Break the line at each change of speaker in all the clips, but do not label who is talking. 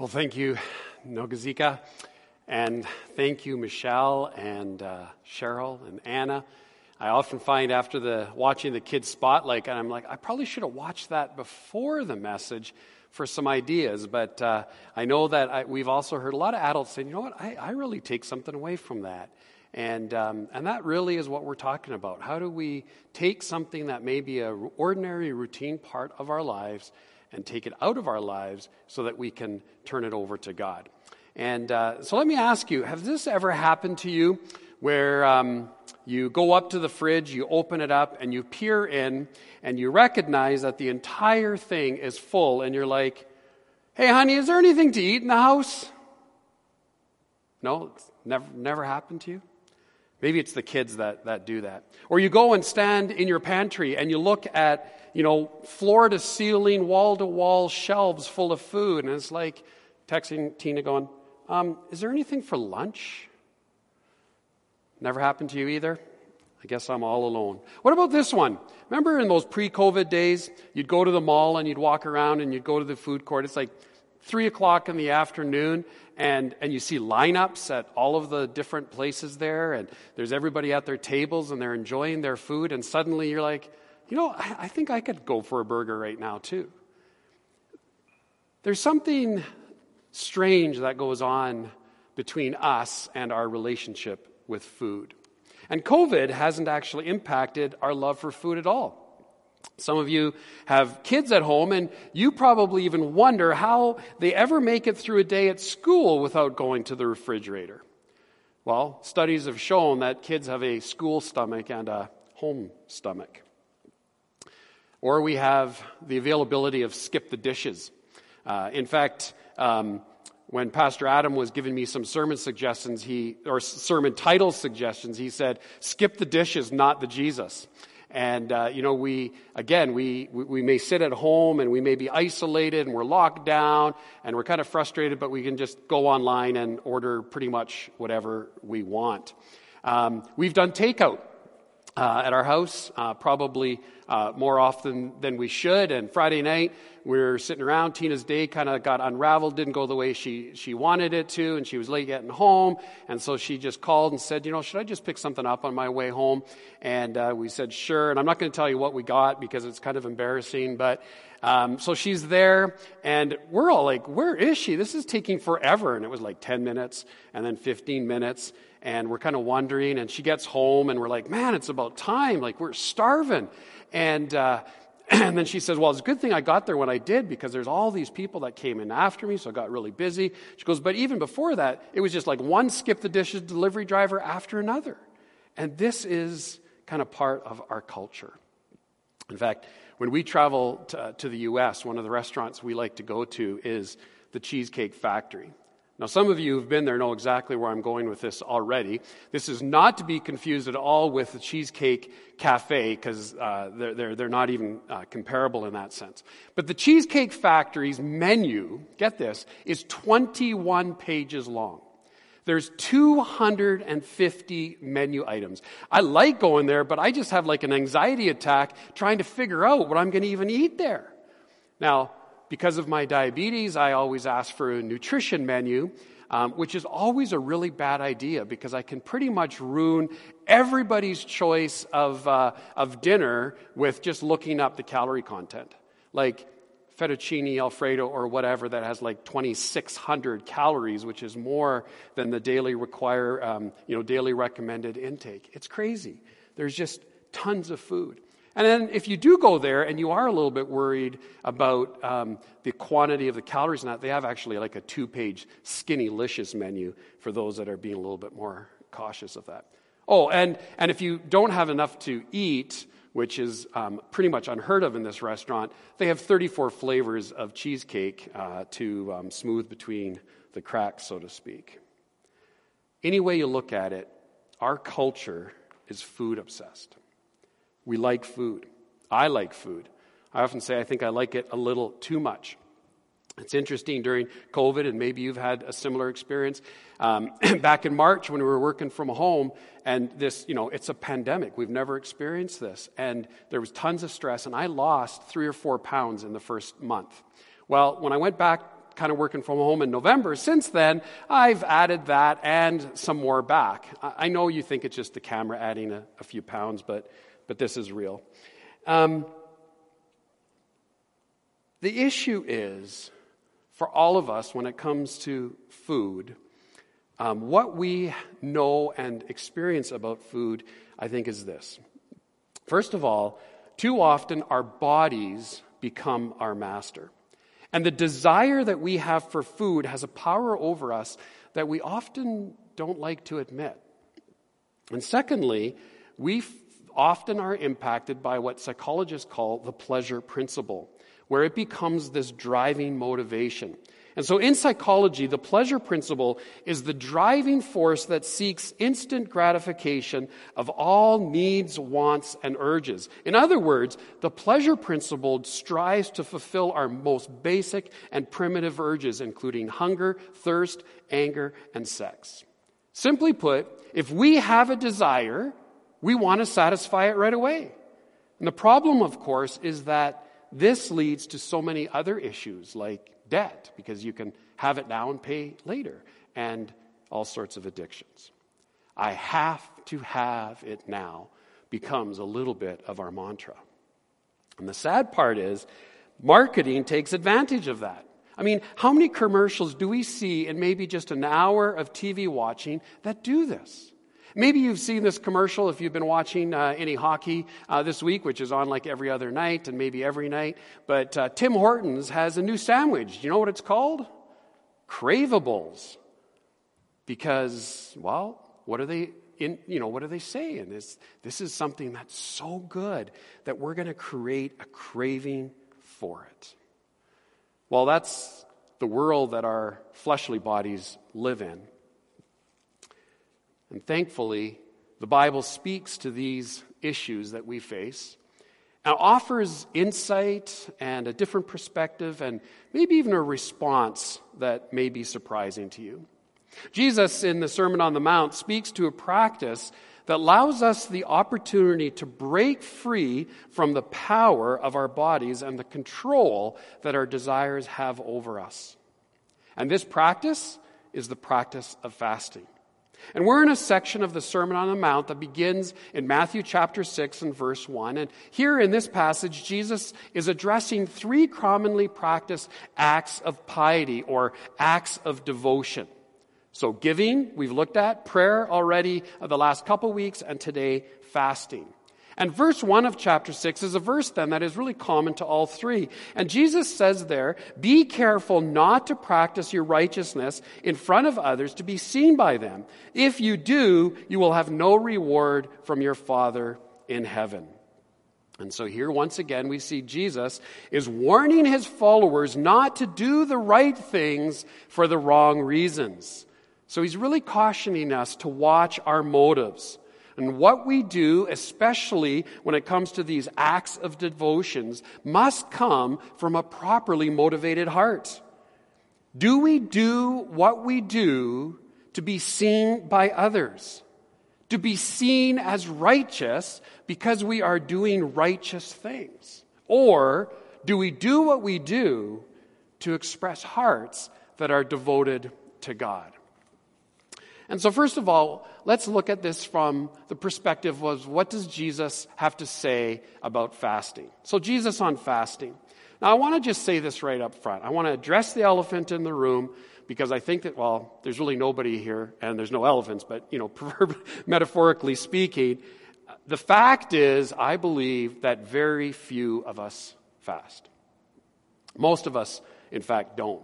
Well, thank you, Nogazika. And thank you, Michelle and uh, Cheryl and Anna. I often find after the watching the kids spotlight, and I'm like, I probably should have watched that before the message for some ideas. But uh, I know that I, we've also heard a lot of adults saying, you know what, I, I really take something away from that. And, um, and that really is what we're talking about. How do we take something that may be an ordinary, routine part of our lives and take it out of our lives so that we can turn it over to God? And uh, so let me ask you has this ever happened to you where um, you go up to the fridge, you open it up, and you peer in, and you recognize that the entire thing is full, and you're like, hey, honey, is there anything to eat in the house? No, it's never, never happened to you? Maybe it's the kids that, that do that. Or you go and stand in your pantry and you look at, you know, floor to ceiling, wall to wall shelves full of food, and it's like texting Tina going, um, Is there anything for lunch? Never happened to you either? I guess I'm all alone. What about this one? Remember in those pre COVID days, you'd go to the mall and you'd walk around and you'd go to the food court. It's like three o'clock in the afternoon and, and you see lineups at all of the different places there, and there's everybody at their tables and they're enjoying their food, and suddenly you're like, you know, I, I think I could go for a burger right now, too. There's something strange that goes on between us and our relationship with food. And COVID hasn't actually impacted our love for food at all. Some of you have kids at home, and you probably even wonder how they ever make it through a day at school without going to the refrigerator. Well, studies have shown that kids have a school stomach and a home stomach. Or we have the availability of skip the dishes. Uh, in fact, um, when Pastor Adam was giving me some sermon suggestions, he or sermon title suggestions, he said, "Skip the dishes, not the Jesus." And, uh, you know, we, again, we, we may sit at home and we may be isolated and we're locked down and we're kind of frustrated, but we can just go online and order pretty much whatever we want. Um, we've done takeout uh, at our house, uh, probably uh, more often than we should. And Friday night, we are sitting around. Tina's day kind of got unraveled, didn't go the way she, she wanted it to, and she was late getting home. And so she just called and said, You know, should I just pick something up on my way home? And uh, we said, Sure. And I'm not going to tell you what we got because it's kind of embarrassing, but um, so she's there, and we're all like, Where is she? This is taking forever. And it was like 10 minutes, and then 15 minutes and we're kind of wondering. And she gets home, and we're like, man, it's about time. Like, we're starving. And, uh, and then she says, Well, it's a good thing I got there when I did because there's all these people that came in after me, so I got really busy. She goes, But even before that, it was just like one skip the dishes delivery driver after another. And this is kind of part of our culture. In fact, when we travel to, to the U.S., one of the restaurants we like to go to is the Cheesecake Factory. Now, some of you who've been there know exactly where I'm going with this already. This is not to be confused at all with the Cheesecake Cafe, because uh, they're, they're, they're, not even uh, comparable in that sense. But the Cheesecake Factory's menu, get this, is 21 pages long. There's 250 menu items. I like going there, but I just have like an anxiety attack trying to figure out what I'm going to even eat there. Now, because of my diabetes, I always ask for a nutrition menu, um, which is always a really bad idea because I can pretty much ruin everybody's choice of, uh, of dinner with just looking up the calorie content. Like fettuccine alfredo or whatever that has like 2600 calories which is more than the daily require um, you know daily recommended intake. It's crazy. There's just tons of food. And then, if you do go there and you are a little bit worried about um, the quantity of the calories in that, they have actually like a two page Skinnylicious menu for those that are being a little bit more cautious of that. Oh, and, and if you don't have enough to eat, which is um, pretty much unheard of in this restaurant, they have 34 flavors of cheesecake uh, to um, smooth between the cracks, so to speak. Any way you look at it, our culture is food obsessed. We like food. I like food. I often say I think I like it a little too much. It's interesting during COVID, and maybe you've had a similar experience. Um, back in March, when we were working from home, and this, you know, it's a pandemic. We've never experienced this. And there was tons of stress, and I lost three or four pounds in the first month. Well, when I went back kind of working from home in November. Since then, I've added that and some more back. I know you think it's just the camera adding a, a few pounds, but, but this is real. Um, the issue is for all of us when it comes to food, um, what we know and experience about food, I think, is this. First of all, too often our bodies become our master. And the desire that we have for food has a power over us that we often don't like to admit. And secondly, we often are impacted by what psychologists call the pleasure principle, where it becomes this driving motivation. And so in psychology, the pleasure principle is the driving force that seeks instant gratification of all needs, wants, and urges. In other words, the pleasure principle strives to fulfill our most basic and primitive urges, including hunger, thirst, anger, and sex. Simply put, if we have a desire, we want to satisfy it right away. And the problem, of course, is that this leads to so many other issues like debt because you can have it now and pay later, and all sorts of addictions. I have to have it now becomes a little bit of our mantra. And the sad part is, marketing takes advantage of that. I mean, how many commercials do we see in maybe just an hour of TV watching that do this? Maybe you've seen this commercial if you've been watching uh, any hockey uh, this week, which is on like every other night and maybe every night. But uh, Tim Hortons has a new sandwich. Do you know what it's called? Cravables. Because, well, what are they in, you know, what are they saying? This, this is something that's so good that we're going to create a craving for it. Well, that's the world that our fleshly bodies live in. And thankfully, the Bible speaks to these issues that we face and offers insight and a different perspective and maybe even a response that may be surprising to you. Jesus, in the Sermon on the Mount, speaks to a practice that allows us the opportunity to break free from the power of our bodies and the control that our desires have over us. And this practice is the practice of fasting. And we're in a section of the Sermon on the Mount that begins in Matthew chapter 6 and verse 1. And here in this passage, Jesus is addressing three commonly practiced acts of piety or acts of devotion. So giving, we've looked at, prayer already of the last couple weeks, and today fasting. And verse 1 of chapter 6 is a verse then that is really common to all three. And Jesus says there, Be careful not to practice your righteousness in front of others to be seen by them. If you do, you will have no reward from your Father in heaven. And so here, once again, we see Jesus is warning his followers not to do the right things for the wrong reasons. So he's really cautioning us to watch our motives. And what we do, especially when it comes to these acts of devotions, must come from a properly motivated heart. Do we do what we do to be seen by others? To be seen as righteous because we are doing righteous things? Or do we do what we do to express hearts that are devoted to God? And so, first of all, let's look at this from the perspective of what does Jesus have to say about fasting? So, Jesus on fasting. Now, I want to just say this right up front. I want to address the elephant in the room because I think that, well, there's really nobody here and there's no elephants, but, you know, metaphorically speaking, the fact is, I believe that very few of us fast. Most of us, in fact, don't.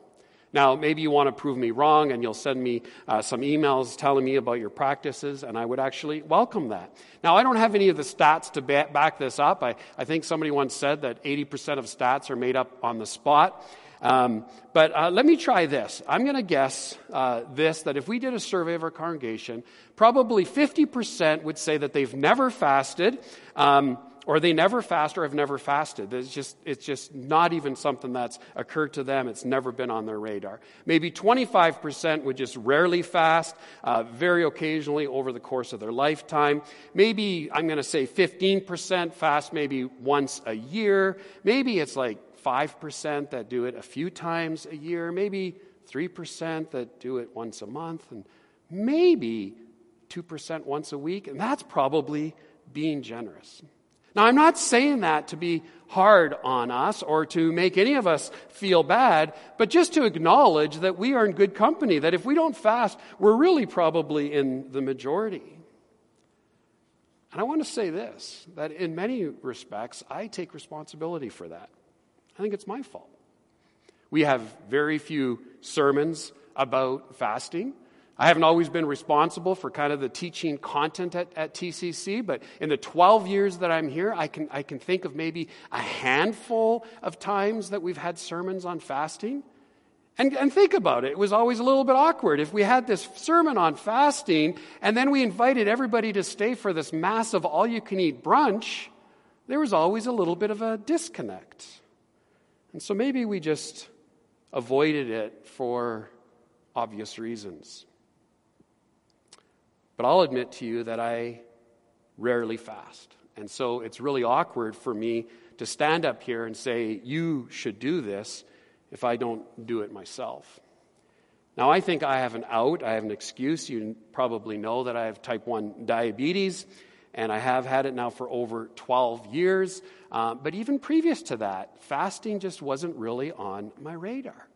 Now, maybe you want to prove me wrong and you'll send me uh, some emails telling me about your practices, and I would actually welcome that. Now, I don't have any of the stats to back this up. I, I think somebody once said that 80% of stats are made up on the spot. Um, but uh, let me try this. I'm going to guess uh, this that if we did a survey of our congregation, probably 50% would say that they've never fasted. Um, or they never fast or have never fasted. It's just, it's just not even something that's occurred to them. It's never been on their radar. Maybe 25% would just rarely fast, uh, very occasionally over the course of their lifetime. Maybe, I'm going to say 15% fast maybe once a year. Maybe it's like 5% that do it a few times a year. Maybe 3% that do it once a month. And maybe 2% once a week. And that's probably being generous. Now, I'm not saying that to be hard on us or to make any of us feel bad, but just to acknowledge that we are in good company, that if we don't fast, we're really probably in the majority. And I want to say this that in many respects, I take responsibility for that. I think it's my fault. We have very few sermons about fasting. I haven't always been responsible for kind of the teaching content at, at TCC, but in the 12 years that I'm here, I can, I can think of maybe a handful of times that we've had sermons on fasting. And, and think about it, it was always a little bit awkward. If we had this sermon on fasting and then we invited everybody to stay for this massive all you can eat brunch, there was always a little bit of a disconnect. And so maybe we just avoided it for obvious reasons. But I'll admit to you that I rarely fast. And so it's really awkward for me to stand up here and say, you should do this if I don't do it myself. Now, I think I have an out, I have an excuse. You probably know that I have type 1 diabetes, and I have had it now for over 12 years. Uh, but even previous to that, fasting just wasn't really on my radar.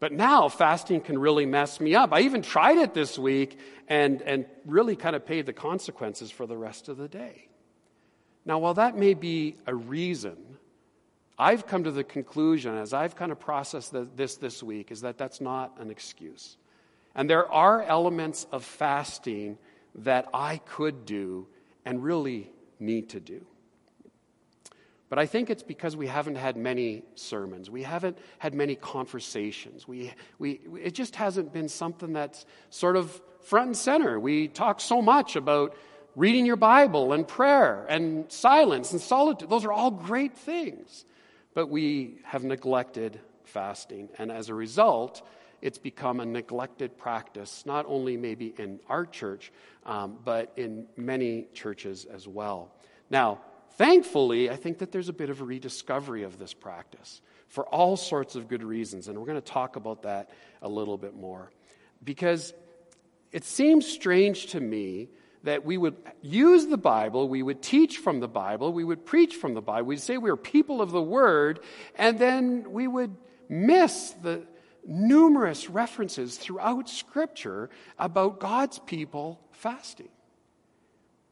But now fasting can really mess me up. I even tried it this week and, and really kind of paid the consequences for the rest of the day. Now, while that may be a reason, I've come to the conclusion as I've kind of processed this this week is that that's not an excuse. And there are elements of fasting that I could do and really need to do. But I think it's because we haven't had many sermons. We haven't had many conversations. We, we, it just hasn't been something that's sort of front and center. We talk so much about reading your Bible and prayer and silence and solitude. Those are all great things. But we have neglected fasting. And as a result, it's become a neglected practice, not only maybe in our church, um, but in many churches as well. Now, Thankfully, I think that there's a bit of a rediscovery of this practice for all sorts of good reasons, and we're going to talk about that a little bit more. Because it seems strange to me that we would use the Bible, we would teach from the Bible, we would preach from the Bible, we'd say we are people of the Word, and then we would miss the numerous references throughout Scripture about God's people fasting.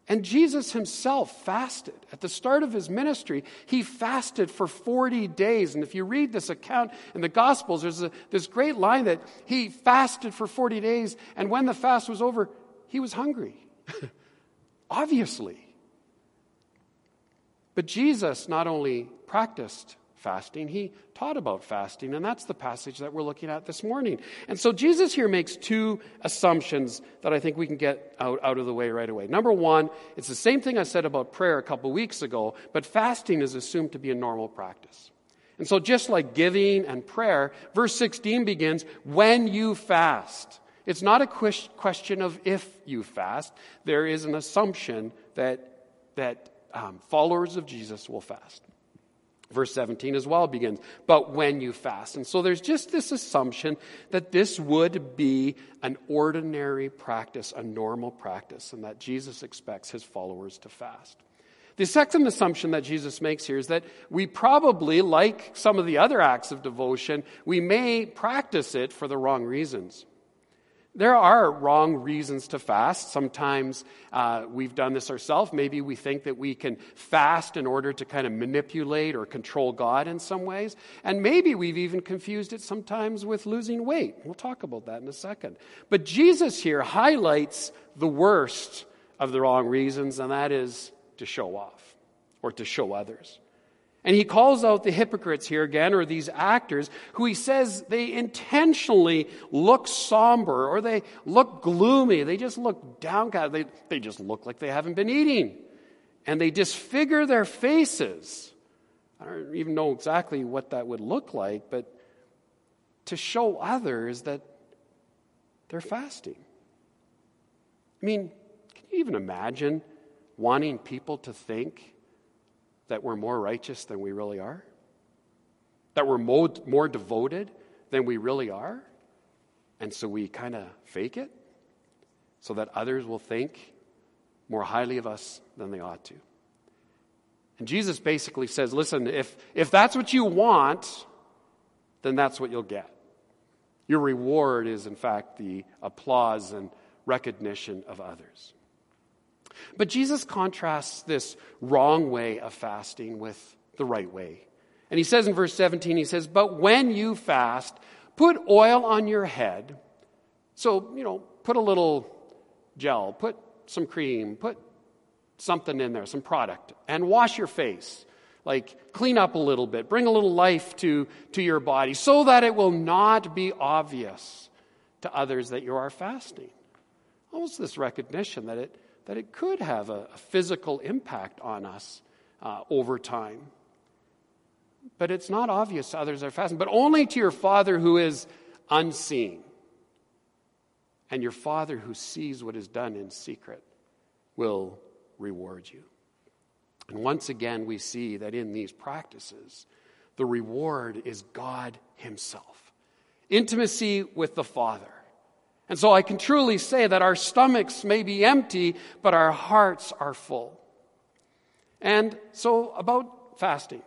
And Jesus himself fasted. At the start of his ministry, he fasted for 40 days. And if you read this account in the Gospels, there's a, this great line that he fasted for 40 days, and when the fast was over, he was hungry. Obviously. But Jesus not only practiced fasting. He taught about fasting, and that's the passage that we're looking at this morning. And so Jesus here makes two assumptions that I think we can get out, out of the way right away. Number one, it's the same thing I said about prayer a couple weeks ago, but fasting is assumed to be a normal practice. And so, just like giving and prayer, verse 16 begins when you fast. It's not a question of if you fast. There is an assumption that, that um, followers of Jesus will fast. Verse 17 as well begins, but when you fast. And so there's just this assumption that this would be an ordinary practice, a normal practice, and that Jesus expects his followers to fast. The second assumption that Jesus makes here is that we probably, like some of the other acts of devotion, we may practice it for the wrong reasons. There are wrong reasons to fast. Sometimes uh, we've done this ourselves. Maybe we think that we can fast in order to kind of manipulate or control God in some ways. And maybe we've even confused it sometimes with losing weight. We'll talk about that in a second. But Jesus here highlights the worst of the wrong reasons, and that is to show off or to show others. And he calls out the hypocrites here again, or these actors, who he says they intentionally look somber or they look gloomy. They just look downcast. They, they just look like they haven't been eating. and they disfigure their faces. I don't even know exactly what that would look like, but to show others that they're fasting. I mean, can you even imagine wanting people to think that we're more righteous than we really are? That we're more, more devoted than we really are? And so we kind of fake it so that others will think more highly of us than they ought to. And Jesus basically says, listen, if, if that's what you want, then that's what you'll get. Your reward is, in fact, the applause and recognition of others. But Jesus contrasts this wrong way of fasting with the right way. And he says in verse 17, he says, But when you fast, put oil on your head. So, you know, put a little gel, put some cream, put something in there, some product, and wash your face. Like, clean up a little bit, bring a little life to, to your body so that it will not be obvious to others that you are fasting. Almost this recognition that it, that it could have a, a physical impact on us uh, over time. But it's not obvious to others that are fasting, but only to your Father who is unseen. And your Father who sees what is done in secret will reward you. And once again, we see that in these practices, the reward is God Himself. Intimacy with the Father. And so I can truly say that our stomachs may be empty, but our hearts are full. And so about fasting.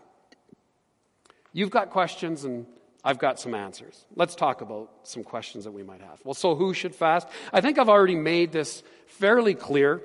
You've got questions, and I've got some answers. Let's talk about some questions that we might have. Well, so who should fast? I think I've already made this fairly clear,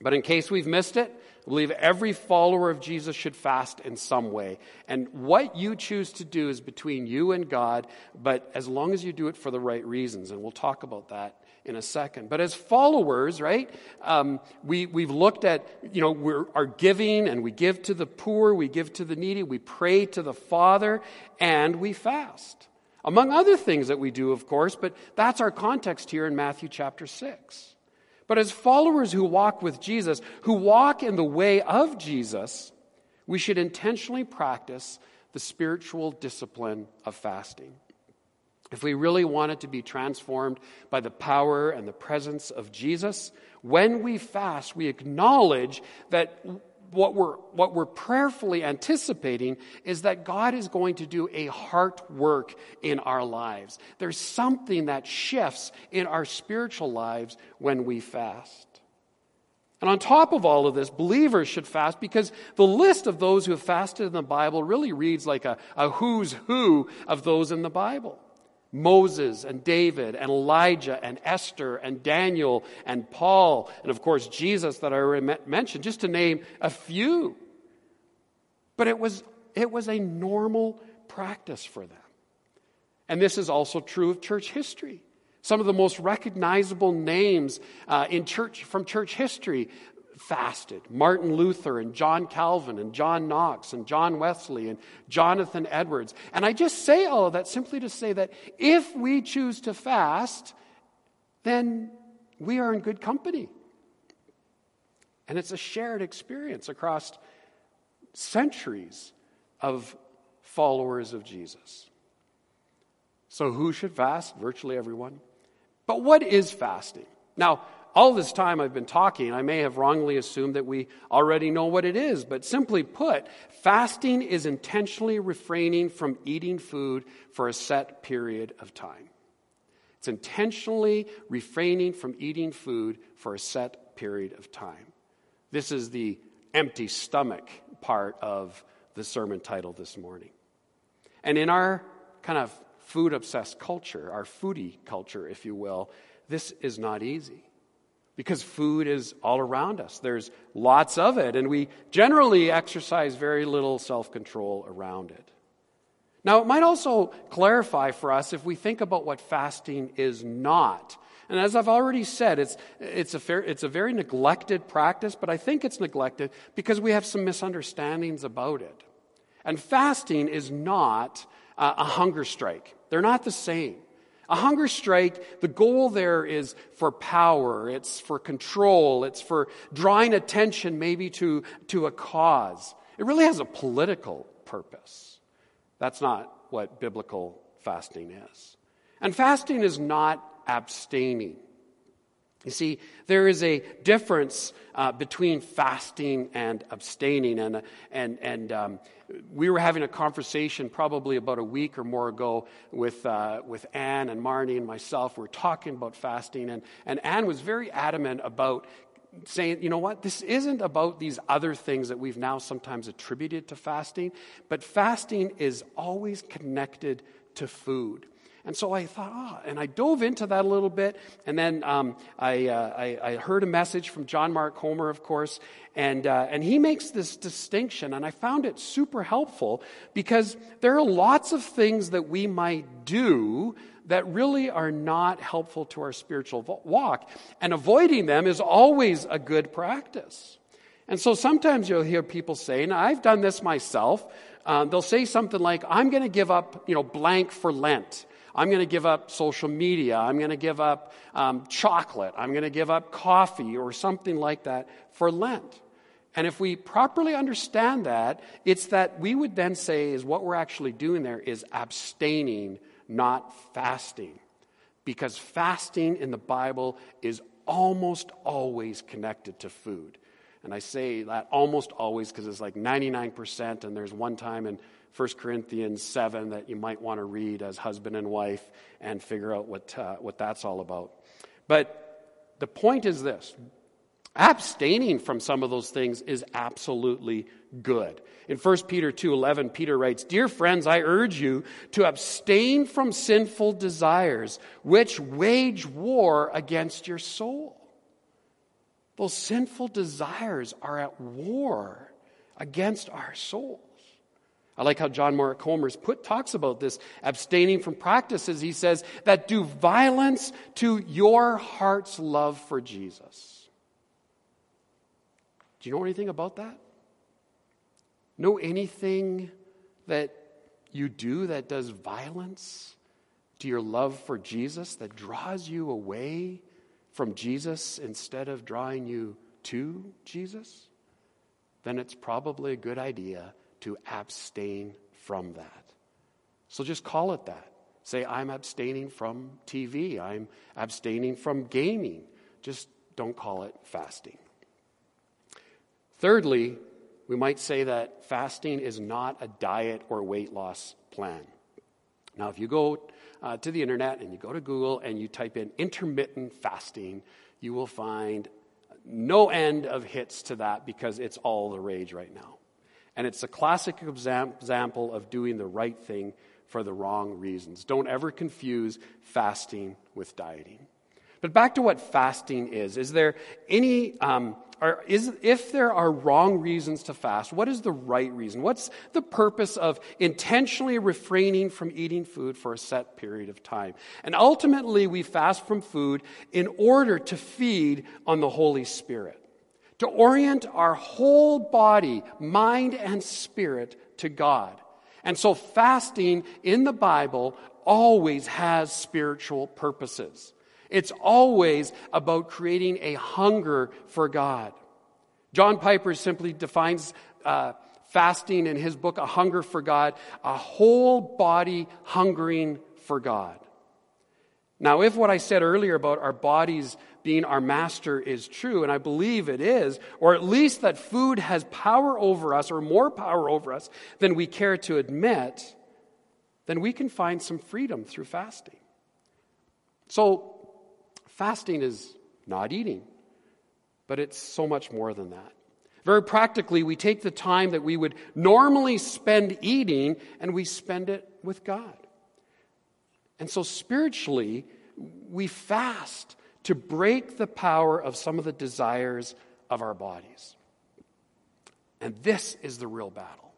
but in case we've missed it, I believe every follower of Jesus should fast in some way. And what you choose to do is between you and God, but as long as you do it for the right reasons, and we'll talk about that in a second. But as followers, right, um, we, we've looked at, you know, we're, our giving and we give to the poor, we give to the needy, we pray to the Father, and we fast. Among other things that we do, of course, but that's our context here in Matthew chapter 6. But as followers who walk with Jesus, who walk in the way of Jesus, we should intentionally practice the spiritual discipline of fasting. If we really want it to be transformed by the power and the presence of Jesus, when we fast, we acknowledge that what we're, what we're prayerfully anticipating is that God is going to do a heart work in our lives. There's something that shifts in our spiritual lives when we fast. And on top of all of this, believers should fast because the list of those who have fasted in the Bible really reads like a, a who's who of those in the Bible. Moses and David and Elijah and Esther and Daniel and Paul, and of course Jesus that I already mentioned, just to name a few. But it was, it was a normal practice for them. And this is also true of church history. Some of the most recognizable names uh, in church from church history fasted. Martin Luther and John Calvin and John Knox and John Wesley and Jonathan Edwards. And I just say all of that simply to say that if we choose to fast, then we are in good company. And it's a shared experience across centuries of followers of Jesus. So, who should fast? Virtually everyone. But what is fasting? Now, all this time I've been talking, I may have wrongly assumed that we already know what it is, but simply put, fasting is intentionally refraining from eating food for a set period of time. It's intentionally refraining from eating food for a set period of time. This is the empty stomach part of the sermon title this morning. And in our kind of food obsessed culture, our foodie culture, if you will, this is not easy because food is all around us. There's lots of it, and we generally exercise very little self control around it. Now, it might also clarify for us if we think about what fasting is not. And as I've already said, it's, it's, a, fair, it's a very neglected practice, but I think it's neglected because we have some misunderstandings about it. And fasting is not uh, a hunger strike, they're not the same. A hunger strike, the goal there is for power, it's for control, it's for drawing attention maybe to, to a cause. It really has a political purpose. That's not what biblical fasting is. And fasting is not abstaining. You see, there is a difference uh, between fasting and abstaining. And, and, and um, we were having a conversation probably about a week or more ago with, uh, with Anne and Marnie and myself. We were talking about fasting, and, and Anne was very adamant about saying, you know what, this isn't about these other things that we've now sometimes attributed to fasting, but fasting is always connected to food. And so I thought, oh, and I dove into that a little bit. And then um, I, uh, I, I, heard a message from John Mark Comer, of course, and, uh, and he makes this distinction. And I found it super helpful because there are lots of things that we might do that really are not helpful to our spiritual walk. And avoiding them is always a good practice. And so sometimes you'll hear people say, and I've done this myself, um, they'll say something like, I'm going to give up, you know, blank for Lent. I'm going to give up social media. I'm going to give up um, chocolate. I'm going to give up coffee or something like that for Lent. And if we properly understand that, it's that we would then say is what we're actually doing there is abstaining, not fasting. Because fasting in the Bible is almost always connected to food. And I say that almost always because it's like 99%, and there's one time in 1 Corinthians 7 that you might want to read as husband and wife and figure out what, uh, what that's all about. But the point is this abstaining from some of those things is absolutely good. In 1 Peter 2:11 Peter writes, "Dear friends, I urge you to abstain from sinful desires which wage war against your soul." Those sinful desires are at war against our soul. I like how John Mark Comer's put talks about this abstaining from practices. He says that do violence to your heart's love for Jesus. Do you know anything about that? Know anything that you do that does violence to your love for Jesus, that draws you away from Jesus instead of drawing you to Jesus? Then it's probably a good idea to abstain from that. So just call it that. Say, I'm abstaining from TV, I'm abstaining from gaming. Just don't call it fasting. Thirdly, we might say that fasting is not a diet or weight loss plan. Now, if you go uh, to the internet and you go to Google and you type in intermittent fasting, you will find no end of hits to that because it's all the rage right now. And it's a classic example of doing the right thing for the wrong reasons. Don't ever confuse fasting with dieting. But back to what fasting is. Is there any, um, or is, if there are wrong reasons to fast, what is the right reason? What's the purpose of intentionally refraining from eating food for a set period of time? And ultimately, we fast from food in order to feed on the Holy Spirit to orient our whole body, mind, and spirit to God. And so fasting in the Bible always has spiritual purposes. It's always about creating a hunger for God. John Piper simply defines uh, fasting in his book, A Hunger for God, a whole body hungering for God. Now, if what I said earlier about our bodies being our master is true, and I believe it is, or at least that food has power over us or more power over us than we care to admit, then we can find some freedom through fasting. So, fasting is not eating, but it's so much more than that. Very practically, we take the time that we would normally spend eating and we spend it with God. And so, spiritually, we fast to break the power of some of the desires of our bodies. And this is the real battle.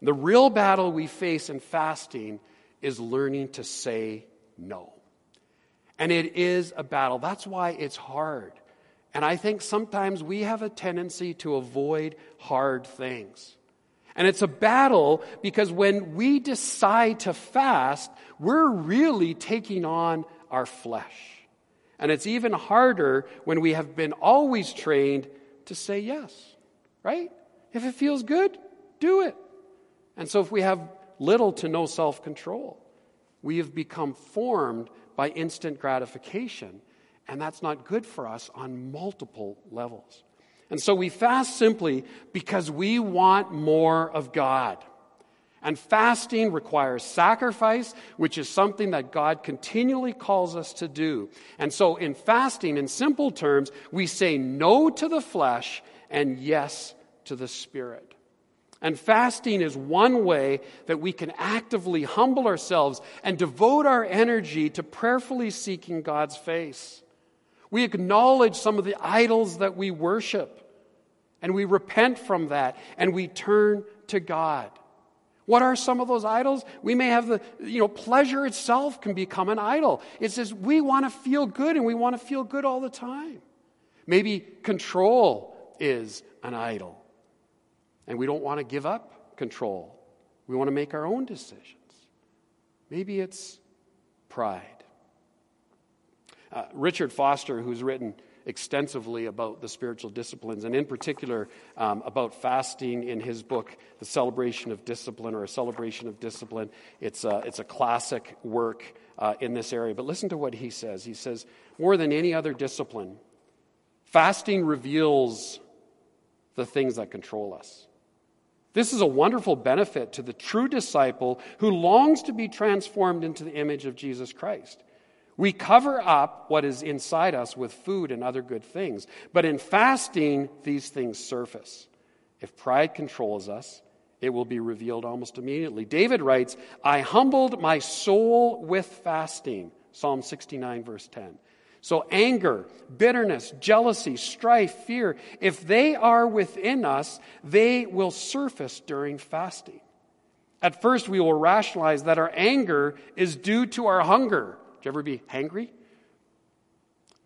The real battle we face in fasting is learning to say no. And it is a battle. That's why it's hard. And I think sometimes we have a tendency to avoid hard things. And it's a battle because when we decide to fast, we're really taking on our flesh. And it's even harder when we have been always trained to say yes, right? If it feels good, do it. And so if we have little to no self control, we have become formed by instant gratification. And that's not good for us on multiple levels. And so we fast simply because we want more of God. And fasting requires sacrifice, which is something that God continually calls us to do. And so in fasting, in simple terms, we say no to the flesh and yes to the spirit. And fasting is one way that we can actively humble ourselves and devote our energy to prayerfully seeking God's face. We acknowledge some of the idols that we worship, and we repent from that, and we turn to God. What are some of those idols? We may have the, you know, pleasure itself can become an idol. It says we want to feel good and we want to feel good all the time. Maybe control is an idol. And we don't want to give up control. We want to make our own decisions. Maybe it's pride. Uh, Richard Foster, who's written extensively about the spiritual disciplines, and in particular um, about fasting in his book, The Celebration of Discipline, or A Celebration of Discipline. It's a, it's a classic work uh, in this area. But listen to what he says. He says, More than any other discipline, fasting reveals the things that control us. This is a wonderful benefit to the true disciple who longs to be transformed into the image of Jesus Christ. We cover up what is inside us with food and other good things, but in fasting, these things surface. If pride controls us, it will be revealed almost immediately. David writes, I humbled my soul with fasting. Psalm 69, verse 10. So, anger, bitterness, jealousy, strife, fear, if they are within us, they will surface during fasting. At first, we will rationalize that our anger is due to our hunger. You ever be hangry?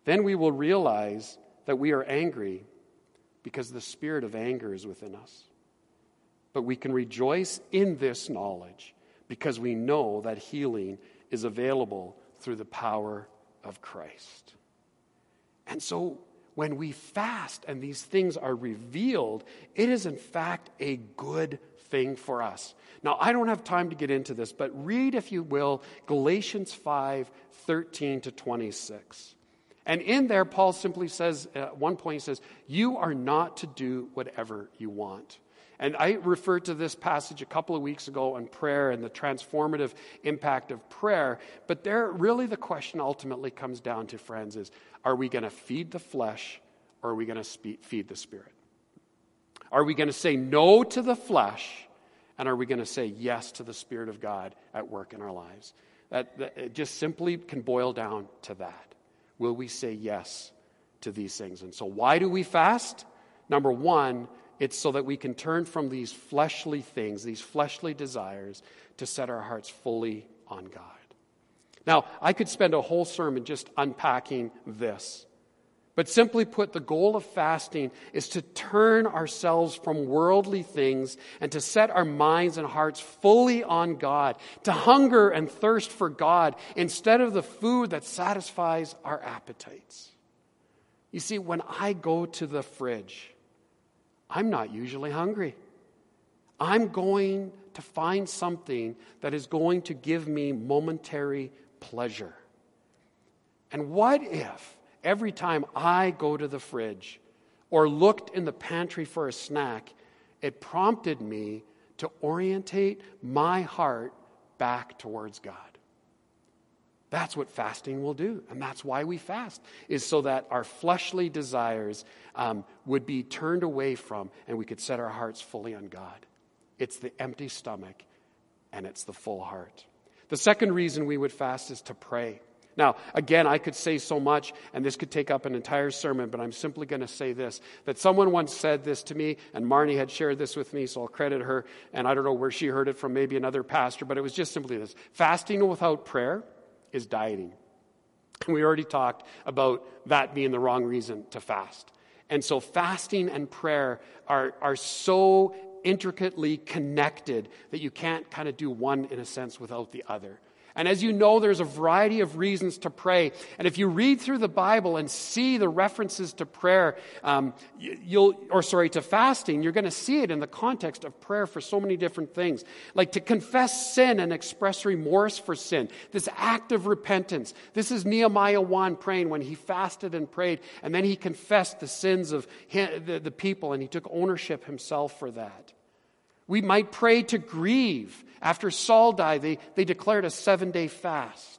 Then we will realize that we are angry because the spirit of anger is within us. But we can rejoice in this knowledge because we know that healing is available through the power of Christ. And so when we fast and these things are revealed, it is in fact a good thing for us. Now, I don't have time to get into this, but read, if you will, Galatians 5 13 to 26. And in there, Paul simply says, at one point, he says, You are not to do whatever you want. And I referred to this passage a couple of weeks ago on prayer and the transformative impact of prayer. But there, really, the question ultimately comes down to, friends, is are we going to feed the flesh or are we going to feed the spirit? Are we going to say no to the flesh and are we going to say yes to the Spirit of God at work in our lives? That, that, it just simply can boil down to that. Will we say yes to these things? And so, why do we fast? Number one, it's so that we can turn from these fleshly things, these fleshly desires, to set our hearts fully on God. Now, I could spend a whole sermon just unpacking this. But simply put, the goal of fasting is to turn ourselves from worldly things and to set our minds and hearts fully on God, to hunger and thirst for God instead of the food that satisfies our appetites. You see, when I go to the fridge, I'm not usually hungry. I'm going to find something that is going to give me momentary pleasure. And what if every time I go to the fridge or looked in the pantry for a snack, it prompted me to orientate my heart back towards God. That's what fasting will do. And that's why we fast, is so that our fleshly desires um, would be turned away from and we could set our hearts fully on God. It's the empty stomach and it's the full heart. The second reason we would fast is to pray. Now, again, I could say so much, and this could take up an entire sermon, but I'm simply going to say this that someone once said this to me, and Marnie had shared this with me, so I'll credit her. And I don't know where she heard it from, maybe another pastor, but it was just simply this fasting without prayer is dieting. And we already talked about that being the wrong reason to fast. And so, fasting and prayer are, are so intricately connected that you can't kind of do one in a sense without the other. And as you know, there's a variety of reasons to pray. And if you read through the Bible and see the references to prayer, um, you'll, or sorry, to fasting, you're going to see it in the context of prayer for so many different things. Like to confess sin and express remorse for sin. This act of repentance. This is Nehemiah 1 praying when he fasted and prayed, and then he confessed the sins of the, the people and he took ownership himself for that. We might pray to grieve. After Saul died, they, they declared a seven day fast.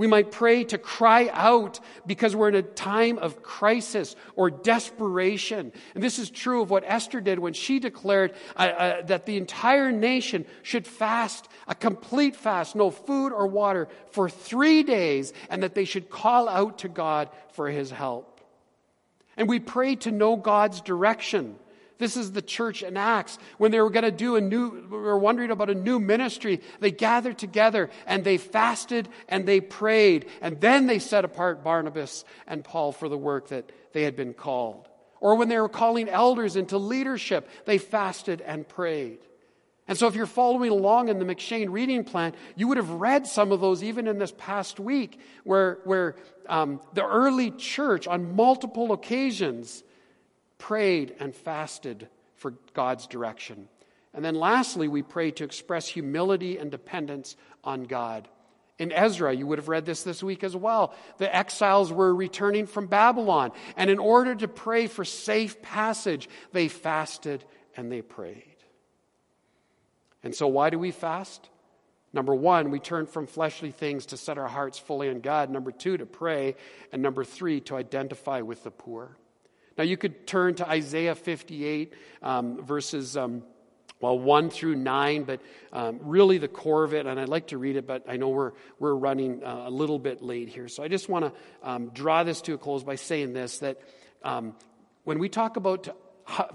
We might pray to cry out because we're in a time of crisis or desperation. And this is true of what Esther did when she declared uh, uh, that the entire nation should fast, a complete fast, no food or water, for three days, and that they should call out to God for his help. And we pray to know God's direction. This is the church in Acts. When they were going to do a new, we were wondering about a new ministry, they gathered together and they fasted and they prayed. And then they set apart Barnabas and Paul for the work that they had been called. Or when they were calling elders into leadership, they fasted and prayed. And so, if you're following along in the M'Cheyne reading plan, you would have read some of those even in this past week, where, where um, the early church, on multiple occasions, prayed and fasted for God's direction. And then lastly, we pray to express humility and dependence on God. In Ezra, you would have read this this week as well. The exiles were returning from Babylon, and in order to pray for safe passage, they fasted and they prayed. And so, why do we fast? Number one, we turn from fleshly things to set our hearts fully on God. Number two, to pray. And number three, to identify with the poor. Now, you could turn to Isaiah 58, um, verses. Um, well, 1 through 9, but um, really the core of it, and I'd like to read it, but I know we're, we're running uh, a little bit late here. So I just want to um, draw this to a close by saying this that um, when we talk about to,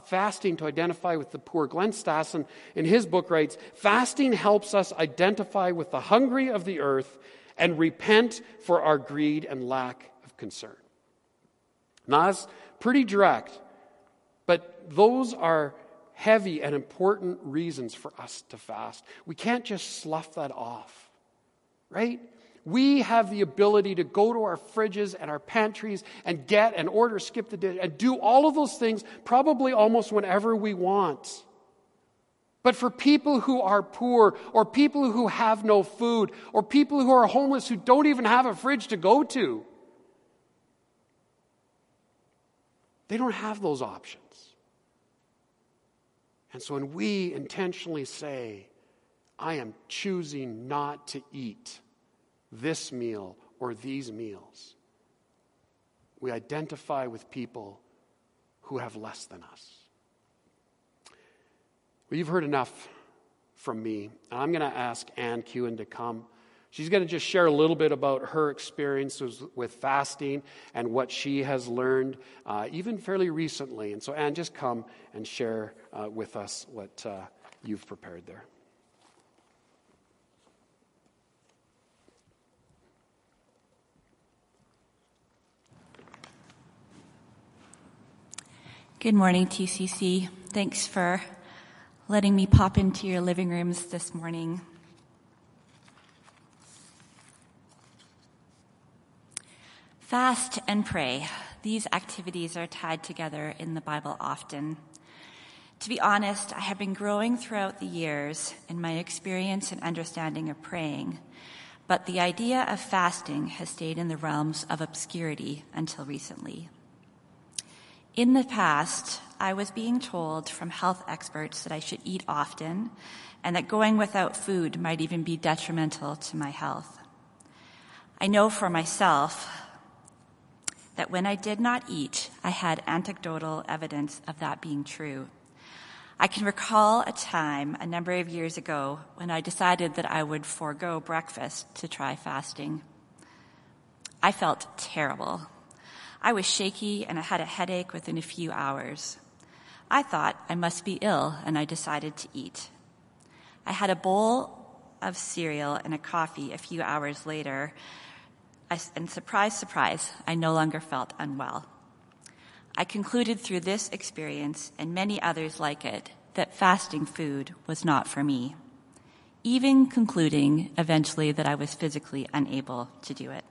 fasting to identify with the poor, Glen Stassen in his book writes fasting helps us identify with the hungry of the earth and repent for our greed and lack of concern. Nas pretty direct, but those are heavy and important reasons for us to fast. We can't just slough that off, right? We have the ability to go to our fridges and our pantries and get and order, skip the day, and do all of those things probably almost whenever we want. But for people who are poor, or people who have no food, or people who are homeless who don't even have a fridge to go to, They don't have those options. And so when we intentionally say, I am choosing not to eat this meal or these meals, we identify with people who have less than us. Well, you've heard enough from me. And I'm going to ask Anne Kewen to come. She's going to just share a little bit about her experiences with fasting and what she has learned, uh, even fairly recently. And so, Anne, just come and share uh, with us what uh, you've prepared there.
Good morning, TCC. Thanks for letting me pop into your living rooms this morning. Fast and pray. These activities are tied together in the Bible often. To be honest, I have been growing throughout the years in my experience and understanding of praying, but the idea of fasting has stayed in the realms of obscurity until recently. In the past, I was being told from health experts that I should eat often and that going without food might even be detrimental to my health. I know for myself that when I did not eat, I had anecdotal evidence of that being true. I can recall a time a number of years ago when I decided that I would forego breakfast to try fasting. I felt terrible. I was shaky and I had a headache within a few hours. I thought I must be ill and I decided to eat. I had a bowl of cereal and a coffee a few hours later I, and surprise, surprise, I no longer felt unwell. I concluded through this experience and many others like it that fasting food was not for me, even concluding eventually that I was physically unable to do it.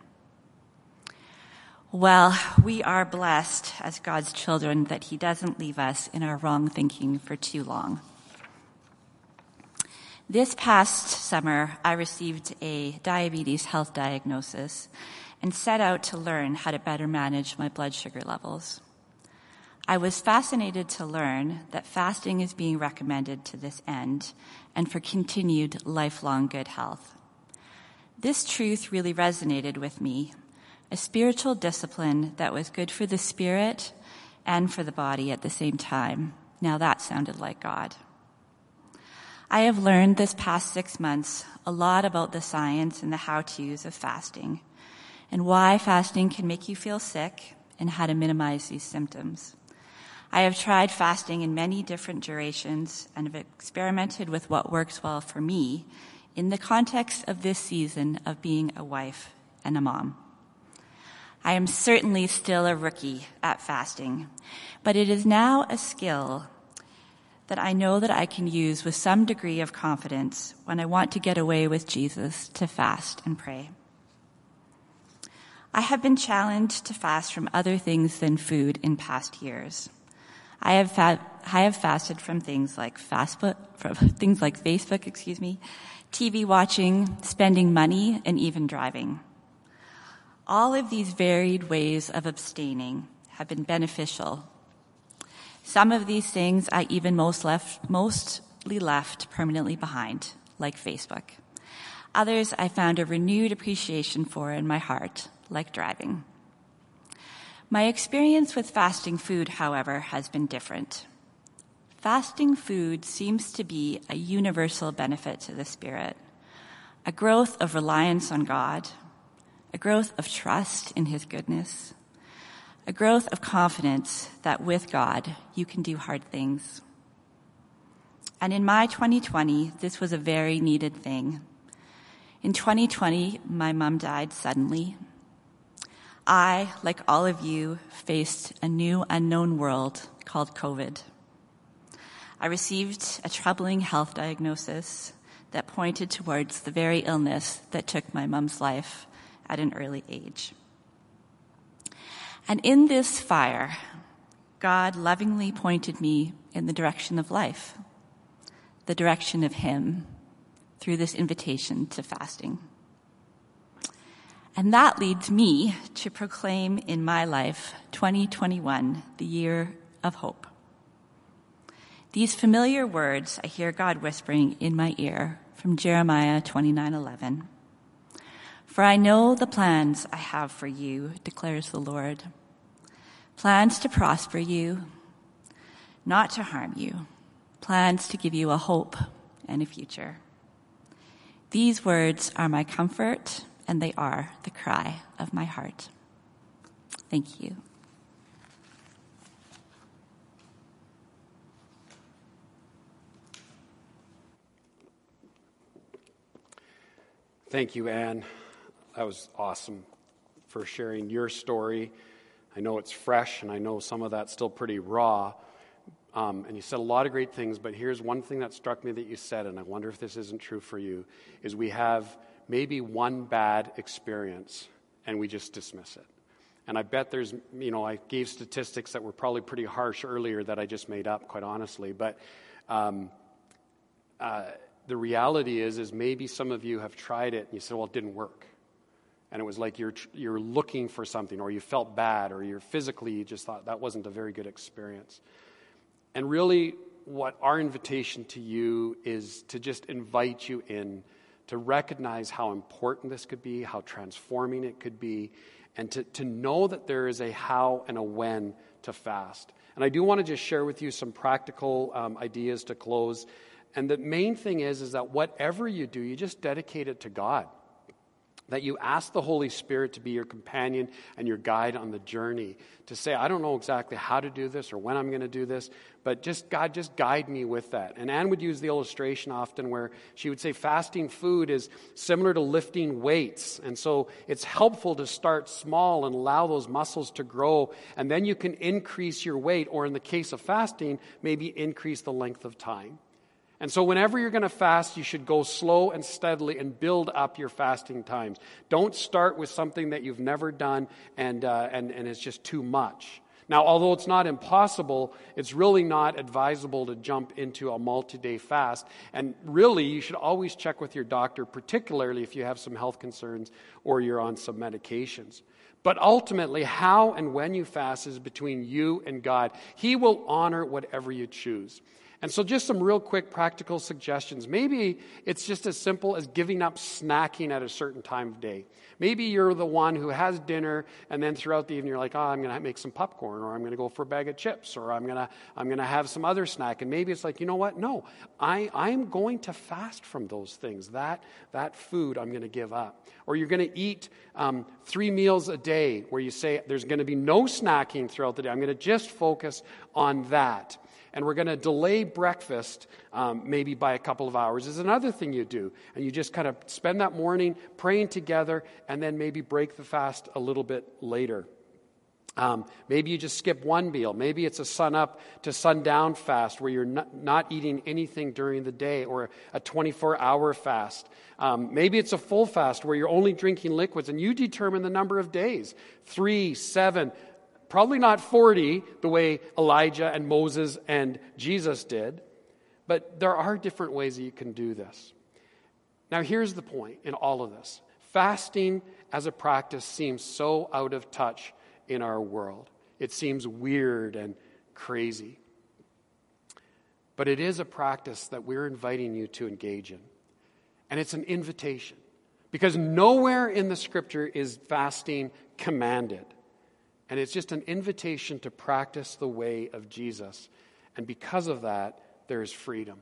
Well, we are blessed as God's children that He doesn't leave us in our wrong thinking for too long. This past summer, I received a diabetes health diagnosis and set out to learn how to better manage my blood sugar levels. I was fascinated to learn that fasting is being recommended to this end and for continued lifelong good health. This truth really resonated with me, a spiritual discipline that was good for the spirit and for the body at the same time. Now that sounded like God. I have learned this past six months a lot about the science and the how to's of fasting and why fasting can make you feel sick and how to minimize these symptoms. I have tried fasting in many different durations and have experimented with what works well for me in the context of this season of being a wife and a mom. I am certainly still a rookie at fasting, but it is now a skill that I know that I can use with some degree of confidence when I want to get away with Jesus to fast and pray. I have been challenged to fast from other things than food in past years. I have, fa- I have fasted from things like fastfoot, from things like Facebook, excuse me, TV watching, spending money, and even driving. All of these varied ways of abstaining have been beneficial some of these things I even most left, mostly left permanently behind, like Facebook. Others I found a renewed appreciation for in my heart, like driving. My experience with fasting food, however, has been different. Fasting food seems to be a universal benefit to the spirit, a growth of reliance on God, a growth of trust in His goodness, a growth of confidence that with God, you can do hard things. And in my 2020, this was a very needed thing. In 2020, my mom died suddenly. I, like all of you, faced a new unknown world called COVID. I received a troubling health diagnosis that pointed towards the very illness that took my mom's life at an early age. And in this fire, God lovingly pointed me in the direction of life, the direction of Him, through this invitation to fasting. And that leads me to proclaim in my life 2021, the year of hope. These familiar words I hear God whispering in my ear from Jeremiah 29:11. For I know the plans I have for you, declares the Lord. Plans to prosper you, not to harm you. Plans to give you a hope and a future. These words are my comfort and they are the cry of my heart. Thank you.
Thank you, Anne. That was awesome for sharing your story. I know it's fresh, and I know some of that's still pretty raw. Um, and you said a lot of great things, but here's one thing that struck me that you said, and I wonder if this isn't true for you, is we have maybe one bad experience and we just dismiss it. And I bet there's, you know, I gave statistics that were probably pretty harsh earlier that I just made up, quite honestly. But um, uh, the reality is, is maybe some of you have tried it and you said, well, it didn't work and it was like you're, you're looking for something, or you felt bad, or you're physically, you just thought that wasn't a very good experience. And really, what our invitation to you is to just invite you in to recognize how important this could be, how transforming it could be, and to, to know that there is a how and a when to fast. And I do want to just share with you some practical um, ideas to close. And the main thing is, is that whatever you do, you just dedicate it to God. That you ask the Holy Spirit to be your companion and your guide on the journey. To say, I don't know exactly how to do this or when I'm going to do this, but just God, just guide me with that. And Anne would use the illustration often where she would say fasting food is similar to lifting weights. And so it's helpful to start small and allow those muscles to grow. And then you can increase your weight, or in the case of fasting, maybe increase the length of time. And so, whenever you're going to fast, you should go slow and steadily and build up your fasting times. Don't start with something that you've never done and, uh, and, and it's just too much. Now, although it's not impossible, it's really not advisable to jump into a multi day fast. And really, you should always check with your doctor, particularly if you have some health concerns or you're on some medications. But ultimately, how and when you fast is between you and God. He will honor whatever you choose. And so, just some real quick practical suggestions. Maybe it's just as simple as giving up snacking at a certain time of day. Maybe you're the one who has dinner, and then throughout the evening, you're like, oh, I'm going to make some popcorn, or I'm going to go for a bag of chips, or I'm going to, I'm going to have some other snack. And maybe it's like, you know what? No, I, I'm going to fast from those things. That, that food I'm going to give up. Or you're going to eat um, three meals a day where you say, there's going to be no snacking throughout the day. I'm going to just focus on that and we're going to delay breakfast um, maybe by a couple of hours is another thing you do. And you just kind of spend that morning praying together and then maybe break the fast a little bit later. Um, maybe you just skip one meal. Maybe it's a sun up to sundown fast where you're not, not eating anything during the day or a 24 hour fast. Um, maybe it's a full fast where you're only drinking liquids and you determine the number of days three, seven, Probably not 40 the way Elijah and Moses and Jesus did, but there are different ways that you can do this. Now, here's the point in all of this fasting as a practice seems so out of touch in our world. It seems weird and crazy. But it is a practice that we're inviting you to engage in. And it's an invitation. Because nowhere in the scripture is fasting commanded. And it's just an invitation to practice the way of Jesus. And because of that, there is freedom.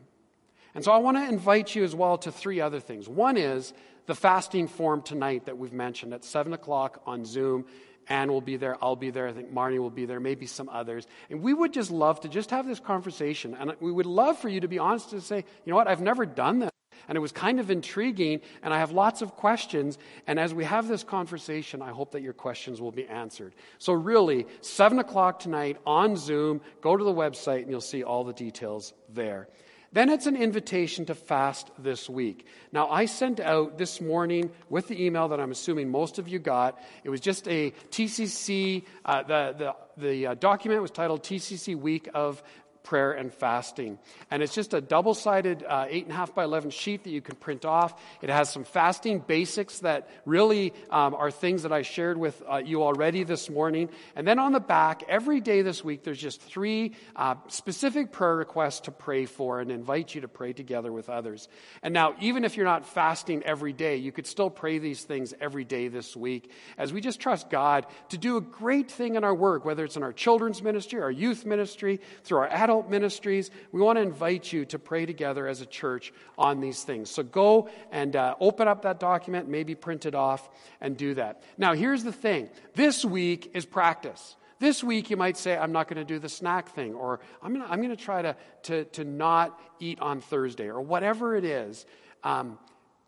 And so I want to invite you as well to three other things. One is the fasting forum tonight that we've mentioned at 7 o'clock on Zoom. Anne will be there. I'll be there. I think Marnie will be there. Maybe some others. And we would just love to just have this conversation. And we would love for you to be honest and say, you know what, I've never done this and it was kind of intriguing, and I have lots of questions. And as we have this conversation, I hope that your questions will be answered. So, really, 7 o'clock tonight on Zoom, go to the website and you'll see all the details there. Then it's an invitation to fast this week. Now, I sent out this morning with the email that I'm assuming most of you got. It was just a TCC, uh, the, the, the uh, document was titled TCC Week of prayer and fasting. And it's just a double sided uh, 8.5 by 11 sheet that you can print off. It has some fasting basics that really um, are things that I shared with uh, you already this morning. And then on the back, every day this week, there's just three uh, specific prayer requests to pray for and invite you to pray together with others. And now, even if you're not fasting every day, you could still pray these things every day this week as we just trust God to do a great thing in our work, whether it's in our children's ministry, our youth ministry, through our adult adult ministries, we want to invite you to pray together as a church on these things. So go and uh, open up that document, maybe print it off, and do that. Now, here's the thing this week is practice. This week, you might say, I'm not going to do the snack thing, or I'm going to, I'm going to try to, to, to not eat on Thursday, or whatever it is. Um,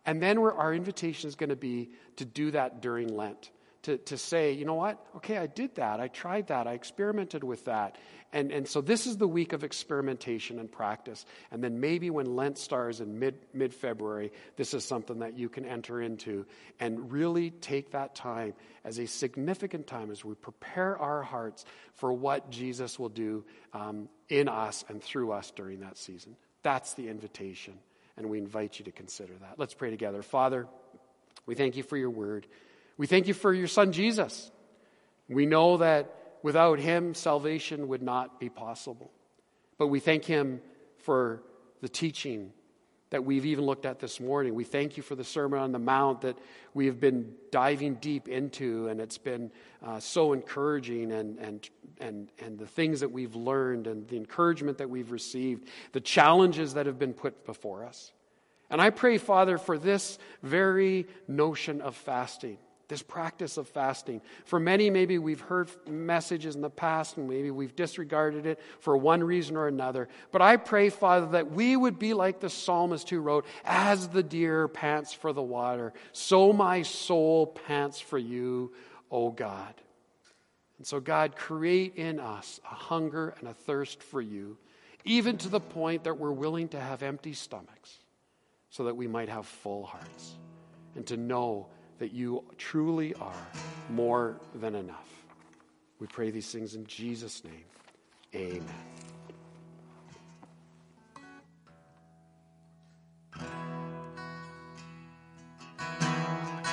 and then our invitation is going to be to do that during Lent to, to say, you know what? Okay, I did that. I tried that. I experimented with that. And, and so this is the week of experimentation and practice. And then maybe when Lent starts in mid, mid-February, this is something that you can enter into and really take that time as a significant time as we prepare our hearts for what Jesus will do um, in us and through us during that season. That's the invitation. And we invite you to consider that. Let's pray together. Father, we thank you for your word. We thank you for your son Jesus. We know that without him, salvation would not be possible. But we thank him for the teaching that we've even looked at this morning. We thank you for the Sermon on the Mount that we have been diving deep into, and it's been uh, so encouraging, and, and, and, and the things that we've learned, and the encouragement that we've received, the challenges that have been put before us. And I pray, Father, for this very notion of fasting, this practice of fasting. For many, maybe we've heard messages in the past and maybe we've disregarded it for one reason or another. But I pray, Father, that we would be like the psalmist who wrote, As the deer pants for the water, so my soul pants for you, O God. And so, God, create in us a hunger and a thirst for you, even to the point that we're willing to have empty stomachs so that we might have full hearts and to know that you truly are more than enough. We pray these things in Jesus' name. Amen.